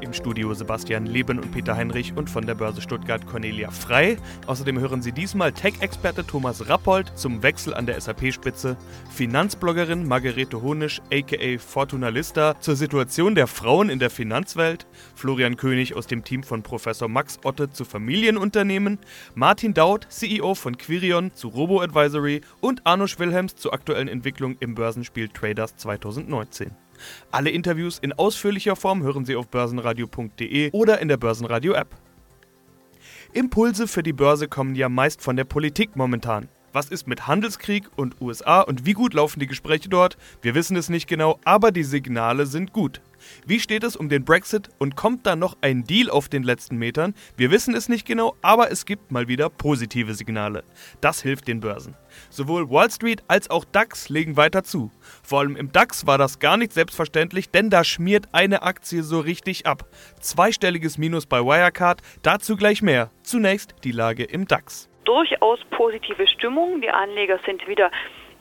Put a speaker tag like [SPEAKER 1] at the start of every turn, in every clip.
[SPEAKER 1] Im Studio Sebastian Leben und Peter Heinrich und von der Börse Stuttgart Cornelia Frei. Außerdem hören Sie diesmal Tech-Experte Thomas Rappold zum Wechsel an der SAP-Spitze, Finanzbloggerin Margarete Honisch aka Fortuna Lista zur Situation der Frauen in der Finanzwelt, Florian König aus dem Team von Professor Max Otte zu Familienunternehmen, Martin Daud, CEO von Quirion zu Robo Advisory und Arno Wilhelms zur aktuellen Entwicklung im Börsenspiel Traders 2019. Alle Interviews in ausführlicher Form hören Sie auf börsenradio.de oder in der Börsenradio-App. Impulse für die Börse kommen ja meist von der Politik momentan. Was ist mit Handelskrieg und USA und wie gut laufen die Gespräche dort? Wir wissen es nicht genau, aber die Signale sind gut. Wie steht es um den Brexit und kommt da noch ein Deal auf den letzten Metern? Wir wissen es nicht genau, aber es gibt mal wieder positive Signale. Das hilft den Börsen. Sowohl Wall Street als auch DAX legen weiter zu. Vor allem im DAX war das gar nicht selbstverständlich, denn da schmiert eine Aktie so richtig ab. Zweistelliges Minus bei Wirecard, dazu gleich mehr. Zunächst die Lage im DAX.
[SPEAKER 2] Durchaus positive Stimmung. Die Anleger sind wieder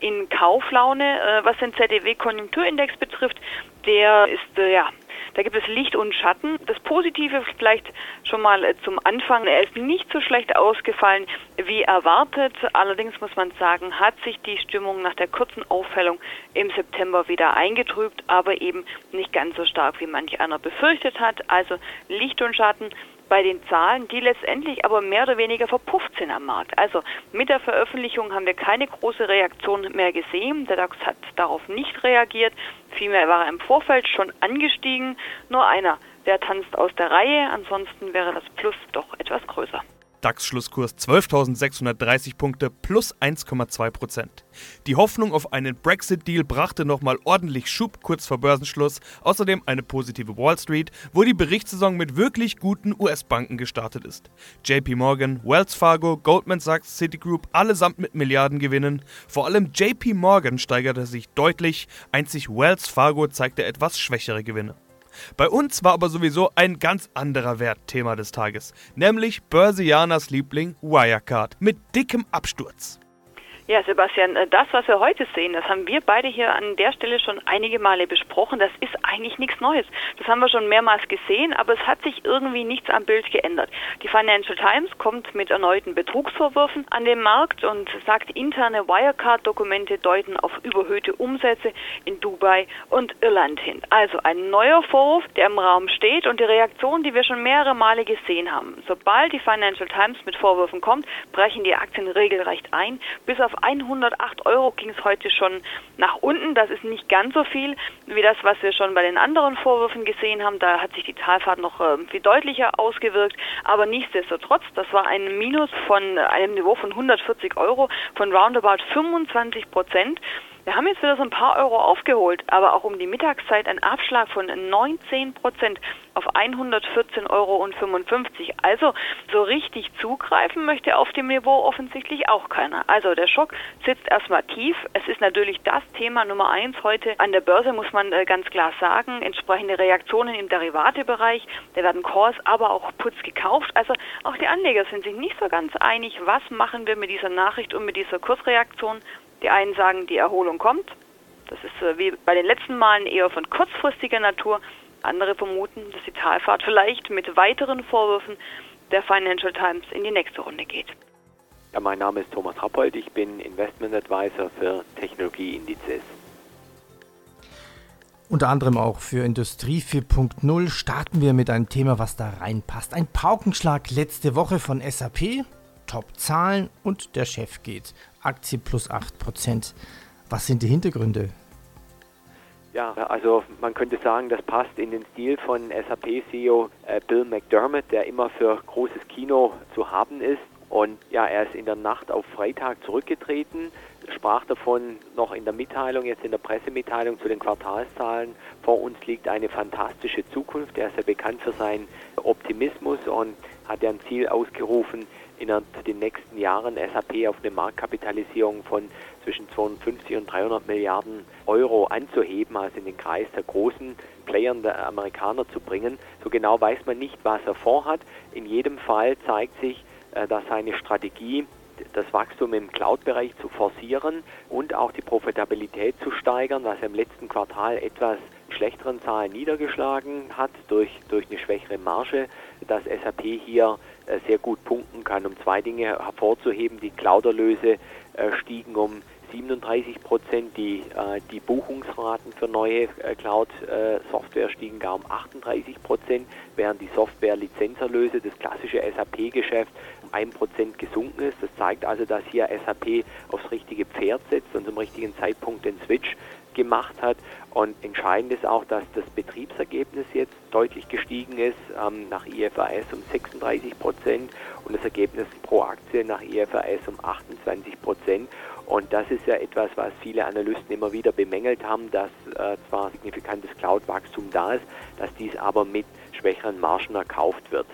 [SPEAKER 2] in Kauflaune. Äh, was den ZDW-Konjunkturindex betrifft, der ist, äh, ja, da gibt es Licht und Schatten. Das Positive vielleicht schon mal äh, zum Anfang. Er ist nicht so schlecht ausgefallen wie erwartet. Allerdings muss man sagen, hat sich die Stimmung nach der kurzen Aufhellung im September wieder eingetrübt, aber eben nicht ganz so stark, wie manch einer befürchtet hat. Also Licht und Schatten bei den Zahlen, die letztendlich aber mehr oder weniger verpufft sind am Markt. Also mit der Veröffentlichung haben wir keine große Reaktion mehr gesehen. Der DAX hat darauf nicht reagiert. Vielmehr war er im Vorfeld schon angestiegen. Nur einer, der tanzt aus der Reihe. Ansonsten wäre das Plus doch etwas größer.
[SPEAKER 1] DAX-Schlusskurs 12.630 Punkte plus 1,2 Prozent. Die Hoffnung auf einen Brexit-Deal brachte nochmal ordentlich Schub kurz vor Börsenschluss. Außerdem eine positive Wall Street, wo die Berichtssaison mit wirklich guten US-Banken gestartet ist. JP Morgan, Wells Fargo, Goldman Sachs, Citigroup allesamt mit Milliardengewinnen. Vor allem JP Morgan steigerte sich deutlich, einzig Wells Fargo zeigte etwas schwächere Gewinne. Bei uns war aber sowieso ein ganz anderer Wert Thema des Tages, nämlich Börsianers Liebling Wirecard mit dickem Absturz.
[SPEAKER 2] Ja, Sebastian, äh, das, was wir heute sehen, das haben wir beide hier an der Stelle schon einige Male besprochen. Das ist eigentlich nichts Neues. Das haben wir schon mehrmals gesehen, aber es hat sich irgendwie nichts am Bild geändert. Die Financial Times kommt mit erneuten Betrugsvorwürfen an den Markt und sagt, interne Wirecard-Dokumente deuten auf überhöhte Umsätze in Dubai und Irland hin. Also ein neuer Vorwurf, der im Raum steht und die Reaktion, die wir schon mehrere Male gesehen haben. Sobald die Financial Times mit Vorwürfen kommt, brechen die Aktien regelrecht ein, bis auf 108 Euro ging es heute schon nach unten. Das ist nicht ganz so viel wie das, was wir schon bei den anderen Vorwürfen gesehen haben. Da hat sich die Talfahrt noch äh, viel deutlicher ausgewirkt. Aber nichtsdestotrotz, das war ein Minus von einem Niveau von 140 Euro von roundabout 25 Prozent. Wir haben jetzt wieder so ein paar Euro aufgeholt, aber auch um die Mittagszeit ein Abschlag von 19 Prozent auf 114,55 Euro. Also so richtig zugreifen möchte auf dem Niveau offensichtlich auch keiner. Also der Schock sitzt erstmal tief. Es ist natürlich das Thema Nummer eins heute an der Börse, muss man äh, ganz klar sagen. Entsprechende Reaktionen im Derivatebereich. Da werden Calls, aber auch Puts gekauft. Also auch die Anleger sind sich nicht so ganz einig, was machen wir mit dieser Nachricht und mit dieser Kursreaktion. Die einen sagen, die Erholung kommt. Das ist äh, wie bei den letzten Malen eher von kurzfristiger Natur. Andere vermuten, dass die Talfahrt vielleicht mit weiteren Vorwürfen der Financial Times in die nächste Runde geht.
[SPEAKER 3] Ja, mein Name ist Thomas Rappold, ich bin Investment Advisor für Technologieindizes.
[SPEAKER 4] Unter anderem auch für Industrie 4.0 starten wir mit einem Thema, was da reinpasst. Ein Paukenschlag letzte Woche von SAP, Top-Zahlen und der Chef geht. Aktie plus 8%. Was sind die Hintergründe?
[SPEAKER 3] Ja, also man könnte sagen, das passt in den Stil von SAP-CEO äh, Bill McDermott, der immer für großes Kino zu haben ist. Und ja, er ist in der Nacht auf Freitag zurückgetreten, sprach davon noch in der Mitteilung, jetzt in der Pressemitteilung zu den Quartalszahlen. Vor uns liegt eine fantastische Zukunft. Er ist ja bekannt für seinen Optimismus und hat ja ein Ziel ausgerufen, in den nächsten Jahren SAP auf eine Marktkapitalisierung von zwischen 250 und 300 Milliarden Euro anzuheben, also in den Kreis der großen Playern der Amerikaner zu bringen. So genau weiß man nicht, was er vorhat. In jedem Fall zeigt sich, äh, dass seine Strategie das Wachstum im Cloud-Bereich zu forcieren und auch die Profitabilität zu steigern, was im letzten Quartal etwas schlechteren Zahlen niedergeschlagen hat durch, durch eine schwächere Marge, dass SAP hier äh, sehr gut punkten kann. Um zwei Dinge hervorzuheben, die Cloud-Erlöse äh, stiegen um 37 Prozent, die, äh, die Buchungsraten für neue Cloud-Software stiegen gar um 38 Prozent, während die Software-Lizenzerlöse, das klassische SAP-Geschäft, um 1 Prozent gesunken ist. Das zeigt also, dass hier SAP aufs richtige Pferd setzt und zum richtigen Zeitpunkt den Switch gemacht hat. Und entscheidend ist auch, dass das Betriebsergebnis jetzt deutlich gestiegen ist, ähm, nach IFRS um 36 Prozent und das Ergebnis pro Aktie nach IFRS um 28 Prozent. Und das ist ja etwas, was viele Analysten immer wieder bemängelt haben, dass äh, zwar signifikantes Cloud-Wachstum da ist, dass dies aber mit schwächeren Margen erkauft wird.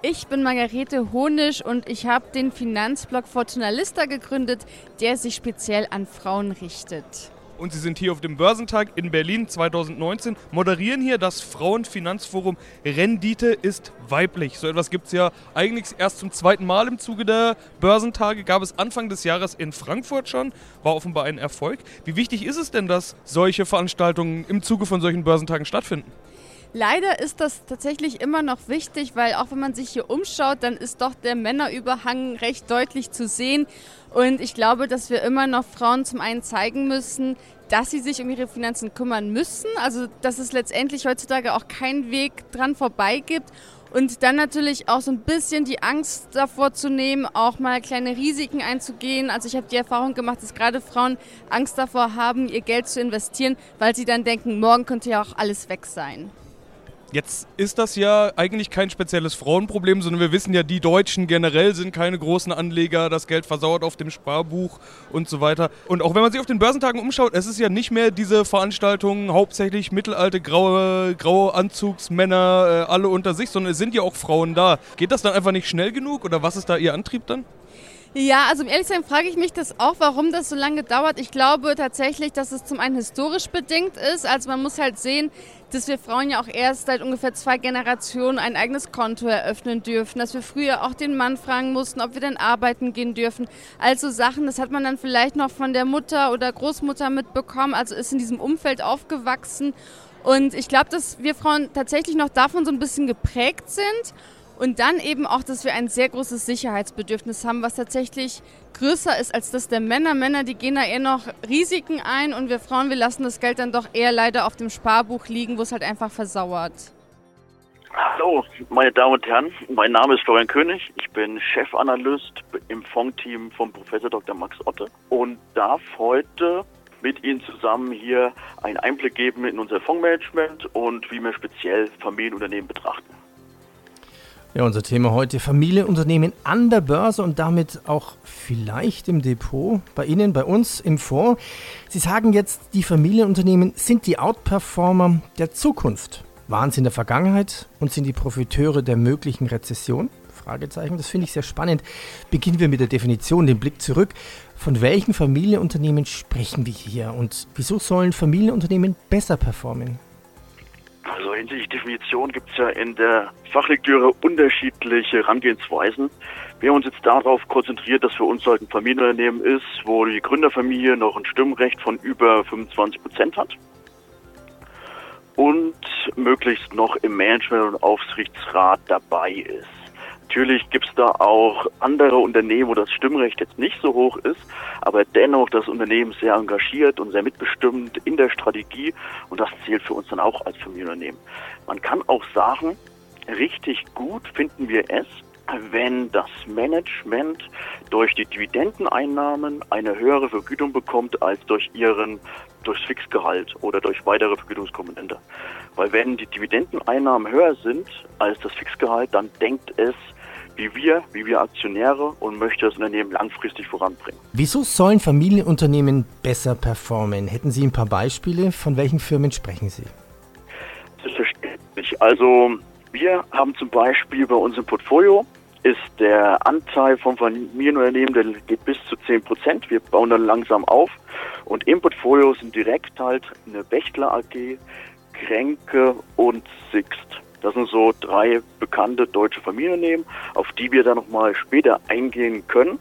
[SPEAKER 5] Ich bin Margarete Honisch und ich habe den Finanzblog Fortuna Lista gegründet, der sich speziell an Frauen richtet
[SPEAKER 1] und Sie sind hier auf dem Börsentag in Berlin 2019, moderieren hier das Frauenfinanzforum Rendite ist weiblich. So etwas gibt es ja eigentlich erst zum zweiten Mal im Zuge der Börsentage. Gab es Anfang des Jahres in Frankfurt schon, war offenbar ein Erfolg. Wie wichtig ist es denn, dass solche Veranstaltungen im Zuge von solchen Börsentagen stattfinden?
[SPEAKER 5] Leider ist das tatsächlich immer noch wichtig, weil auch wenn man sich hier umschaut, dann ist doch der Männerüberhang recht deutlich zu sehen. Und ich glaube, dass wir immer noch Frauen zum einen zeigen müssen, dass sie sich um ihre Finanzen kümmern müssen. Also, dass es letztendlich heutzutage auch keinen Weg dran vorbei gibt. Und dann natürlich auch so ein bisschen die Angst davor zu nehmen, auch mal kleine Risiken einzugehen. Also ich habe die Erfahrung gemacht, dass gerade Frauen Angst davor haben, ihr Geld zu investieren, weil sie dann denken, morgen könnte ja auch alles weg sein.
[SPEAKER 1] Jetzt ist das ja eigentlich kein spezielles Frauenproblem, sondern wir wissen ja, die Deutschen generell sind keine großen Anleger, das Geld versauert auf dem Sparbuch und so weiter. Und auch wenn man sich auf den Börsentagen umschaut, es ist ja nicht mehr diese Veranstaltungen hauptsächlich mittelalte graue, graue Anzugsmänner, äh, alle unter sich, sondern es sind ja auch Frauen da. Geht das dann einfach nicht schnell genug oder was ist da Ihr Antrieb dann?
[SPEAKER 5] Ja, also um ehrlich zu sein, frage ich mich das auch, warum das so lange dauert. Ich glaube tatsächlich, dass es zum einen historisch bedingt ist. Also man muss halt sehen, dass wir Frauen ja auch erst seit ungefähr zwei Generationen ein eigenes Konto eröffnen dürfen, dass wir früher auch den Mann fragen mussten, ob wir denn arbeiten gehen dürfen. Also Sachen, das hat man dann vielleicht noch von der Mutter oder Großmutter mitbekommen, also ist in diesem Umfeld aufgewachsen. Und ich glaube, dass wir Frauen tatsächlich noch davon so ein bisschen geprägt sind. Und dann eben auch, dass wir ein sehr großes Sicherheitsbedürfnis haben, was tatsächlich größer ist als das der Männer. Männer, die gehen da eher noch Risiken ein und wir Frauen, wir lassen das Geld dann doch eher leider auf dem Sparbuch liegen, wo es halt einfach versauert.
[SPEAKER 6] Hallo, meine Damen und Herren. Mein Name ist Florian König. Ich bin Chefanalyst im Fondteam von Professor Dr. Max Otte und darf heute mit Ihnen zusammen hier einen Einblick geben in unser Fondsmanagement und wie wir speziell Familienunternehmen betrachten.
[SPEAKER 4] Ja, unser Thema heute Familienunternehmen an der Börse und damit auch vielleicht im Depot, bei Ihnen, bei uns im Fonds. Sie sagen jetzt, die Familienunternehmen sind die Outperformer der Zukunft. Waren sie in der Vergangenheit und sind die Profiteure der möglichen Rezession? Fragezeichen, das finde ich sehr spannend. Beginnen wir mit der Definition, den Blick zurück. Von welchen Familienunternehmen sprechen wir hier und wieso sollen Familienunternehmen besser performen?
[SPEAKER 6] Also hinsichtlich Definition gibt es ja in der Fachlektüre unterschiedliche Herangehensweisen. Wir haben uns jetzt darauf konzentriert, dass für uns halt ein Familienunternehmen ist, wo die Gründerfamilie noch ein Stimmrecht von über 25 Prozent hat und möglichst noch im Management- und Aufsichtsrat dabei ist. Natürlich gibt es da auch andere Unternehmen, wo das Stimmrecht jetzt nicht so hoch ist, aber dennoch das Unternehmen sehr engagiert und sehr mitbestimmt in der Strategie und das zählt für uns dann auch als Familienunternehmen. Man kann auch sagen, richtig gut finden wir es, wenn das Management durch die Dividendeneinnahmen eine höhere Vergütung bekommt als durch ihren durchs Fixgehalt oder durch weitere Vergütungskomponente. Weil wenn die Dividendeneinnahmen höher sind als das Fixgehalt, dann denkt es wie wir, wie wir Aktionäre und möchte das Unternehmen langfristig voranbringen.
[SPEAKER 4] Wieso sollen Familienunternehmen besser performen? Hätten Sie ein paar Beispiele? Von welchen Firmen sprechen Sie?
[SPEAKER 6] Selbstverständlich. Also wir haben zum Beispiel bei uns im Portfolio ist der Anteil vom Familienunternehmen, der geht bis zu 10 Prozent. Wir bauen dann langsam auf. Und im Portfolio sind direkt halt eine Wächtler AG, Kränke und Sixt. Das sind so drei bekannte deutsche Familienunternehmen, auf die wir dann nochmal später eingehen können.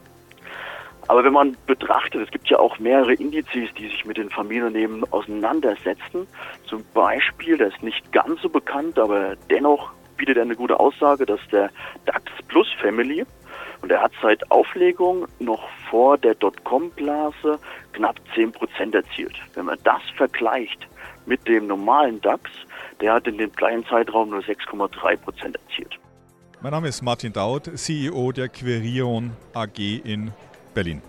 [SPEAKER 6] Aber wenn man betrachtet, es gibt ja auch mehrere Indizes, die sich mit den Familienunternehmen auseinandersetzen. Zum Beispiel, das ist nicht ganz so bekannt, aber dennoch bietet er eine gute Aussage, dass der DAX Plus Family und er hat seit Auflegung noch vor der Dotcom-Blase knapp 10% erzielt. Wenn man das vergleicht mit dem normalen DAX, der hat in dem kleinen Zeitraum nur 6,3% erzielt.
[SPEAKER 7] Mein Name ist Martin Daud, CEO der Querion AG in Berlin.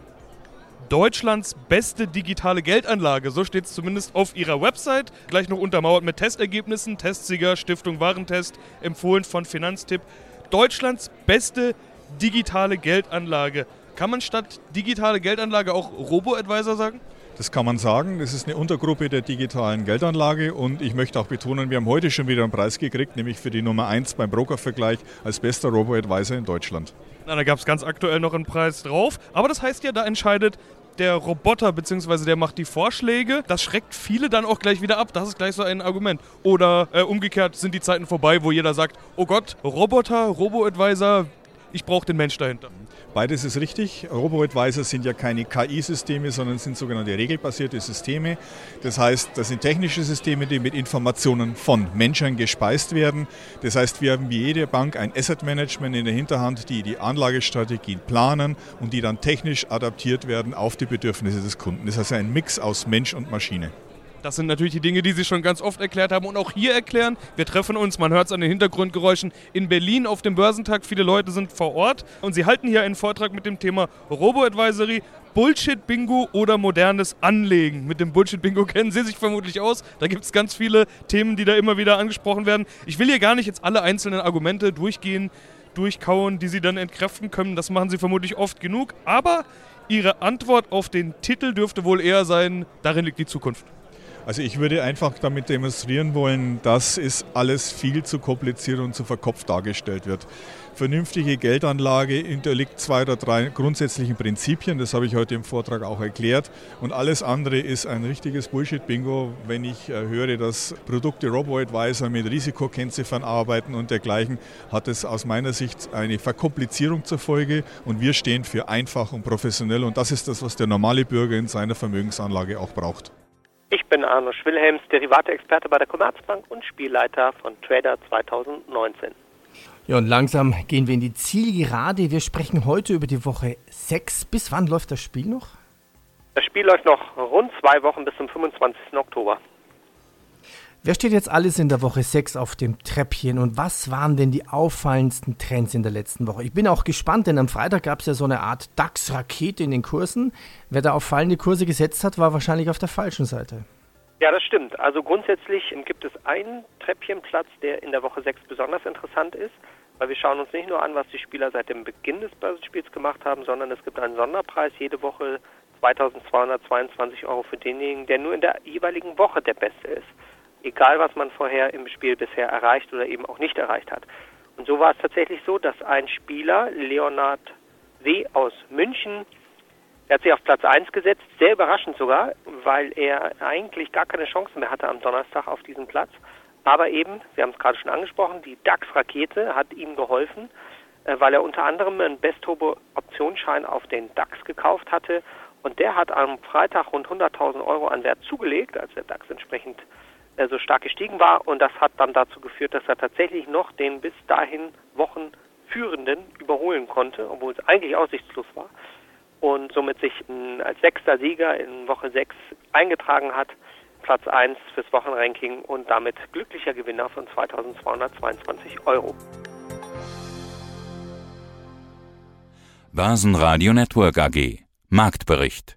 [SPEAKER 1] Deutschlands beste digitale Geldanlage. So steht es zumindest auf ihrer Website. Gleich noch untermauert mit Testergebnissen. Testsieger, Stiftung Warentest, empfohlen von Finanztipp. Deutschlands beste digitale Geldanlage. Kann man statt digitale Geldanlage auch Robo-Advisor sagen?
[SPEAKER 7] Das kann man sagen. Das ist eine Untergruppe der digitalen Geldanlage und ich möchte auch betonen, wir haben heute schon wieder einen Preis gekriegt, nämlich für die Nummer 1 beim Brokervergleich als bester Robo-Advisor in Deutschland.
[SPEAKER 1] Na, da gab es ganz aktuell noch einen Preis drauf. Aber das heißt ja, da entscheidet der Roboter, beziehungsweise der macht die Vorschläge. Das schreckt viele dann auch gleich wieder ab. Das ist gleich so ein Argument. Oder äh, umgekehrt sind die Zeiten vorbei, wo jeder sagt, oh Gott, Roboter, Robo-Advisor, ich brauche den Mensch dahinter.
[SPEAKER 7] Beides ist richtig. Robo-Advisor sind ja keine KI-Systeme, sondern sind sogenannte regelbasierte Systeme. Das heißt, das sind technische Systeme, die mit Informationen von Menschen gespeist werden. Das heißt, wir haben wie jede Bank ein Asset Management in der Hinterhand, die die Anlagestrategien planen und die dann technisch adaptiert werden auf die Bedürfnisse des Kunden. Das heißt ein Mix aus Mensch und Maschine.
[SPEAKER 1] Das sind natürlich die Dinge, die Sie schon ganz oft erklärt haben und auch hier erklären. Wir treffen uns, man hört es an den Hintergrundgeräuschen, in Berlin auf dem Börsentag. Viele Leute sind vor Ort und Sie halten hier einen Vortrag mit dem Thema Robo-Advisory. Bullshit-Bingo oder modernes Anlegen. Mit dem Bullshit-Bingo kennen Sie sich vermutlich aus. Da gibt es ganz viele Themen, die da immer wieder angesprochen werden. Ich will hier gar nicht jetzt alle einzelnen Argumente durchgehen, durchkauen, die Sie dann entkräften können. Das machen Sie vermutlich oft genug. Aber Ihre Antwort auf den Titel dürfte wohl eher sein, darin liegt die Zukunft.
[SPEAKER 7] Also ich würde einfach damit demonstrieren wollen, dass es alles viel zu kompliziert und zu verkopft dargestellt wird. Vernünftige Geldanlage unterliegt zwei oder drei grundsätzlichen Prinzipien, das habe ich heute im Vortrag auch erklärt. Und alles andere ist ein richtiges Bullshit-Bingo, wenn ich äh, höre, dass Produkte Robo-Advisor mit Risikokennziffern arbeiten und dergleichen, hat es aus meiner Sicht eine Verkomplizierung zur Folge und wir stehen für einfach und professionell und das ist das, was der normale Bürger in seiner Vermögensanlage auch braucht.
[SPEAKER 8] Ich bin Arno Schwilhelms, Derivate-Experte bei der Commerzbank und Spielleiter von Trader 2019.
[SPEAKER 4] Ja, und langsam gehen wir in die Zielgerade. Wir sprechen heute über die Woche 6. Bis wann läuft das Spiel noch?
[SPEAKER 8] Das Spiel läuft noch rund zwei Wochen bis zum 25. Oktober.
[SPEAKER 4] Wer steht jetzt alles in der Woche 6 auf dem Treppchen und was waren denn die auffallendsten Trends in der letzten Woche? Ich bin auch gespannt, denn am Freitag gab es ja so eine Art DAX-Rakete in den Kursen. Wer da auf fallende Kurse gesetzt hat, war wahrscheinlich auf der falschen Seite.
[SPEAKER 8] Ja, das stimmt. Also grundsätzlich gibt es einen Treppchenplatz, der in der Woche 6 besonders interessant ist, weil wir schauen uns nicht nur an, was die Spieler seit dem Beginn des Börsenspiels gemacht haben, sondern es gibt einen Sonderpreis jede Woche 2222 Euro für denjenigen, der nur in der jeweiligen Woche der Beste ist egal was man vorher im Spiel bisher erreicht oder eben auch nicht erreicht hat. Und so war es tatsächlich so, dass ein Spieler, Leonard W. aus München, der hat sich auf Platz 1 gesetzt, sehr überraschend sogar, weil er eigentlich gar keine Chance mehr hatte am Donnerstag auf diesen Platz. Aber eben, wir haben es gerade schon angesprochen, die DAX-Rakete hat ihm geholfen, äh, weil er unter anderem einen Best-Turbo-Optionsschein auf den DAX gekauft hatte. Und der hat am Freitag rund 100.000 Euro an Wert zugelegt, als der DAX entsprechend so stark gestiegen war und das hat dann dazu geführt, dass er tatsächlich noch den bis dahin Wochen führenden überholen konnte, obwohl es eigentlich aussichtslos war und somit sich als sechster Sieger in Woche 6 eingetragen hat, Platz 1 fürs Wochenranking und damit glücklicher Gewinner von 2222 Euro.
[SPEAKER 9] Börsenradio Network AG Marktbericht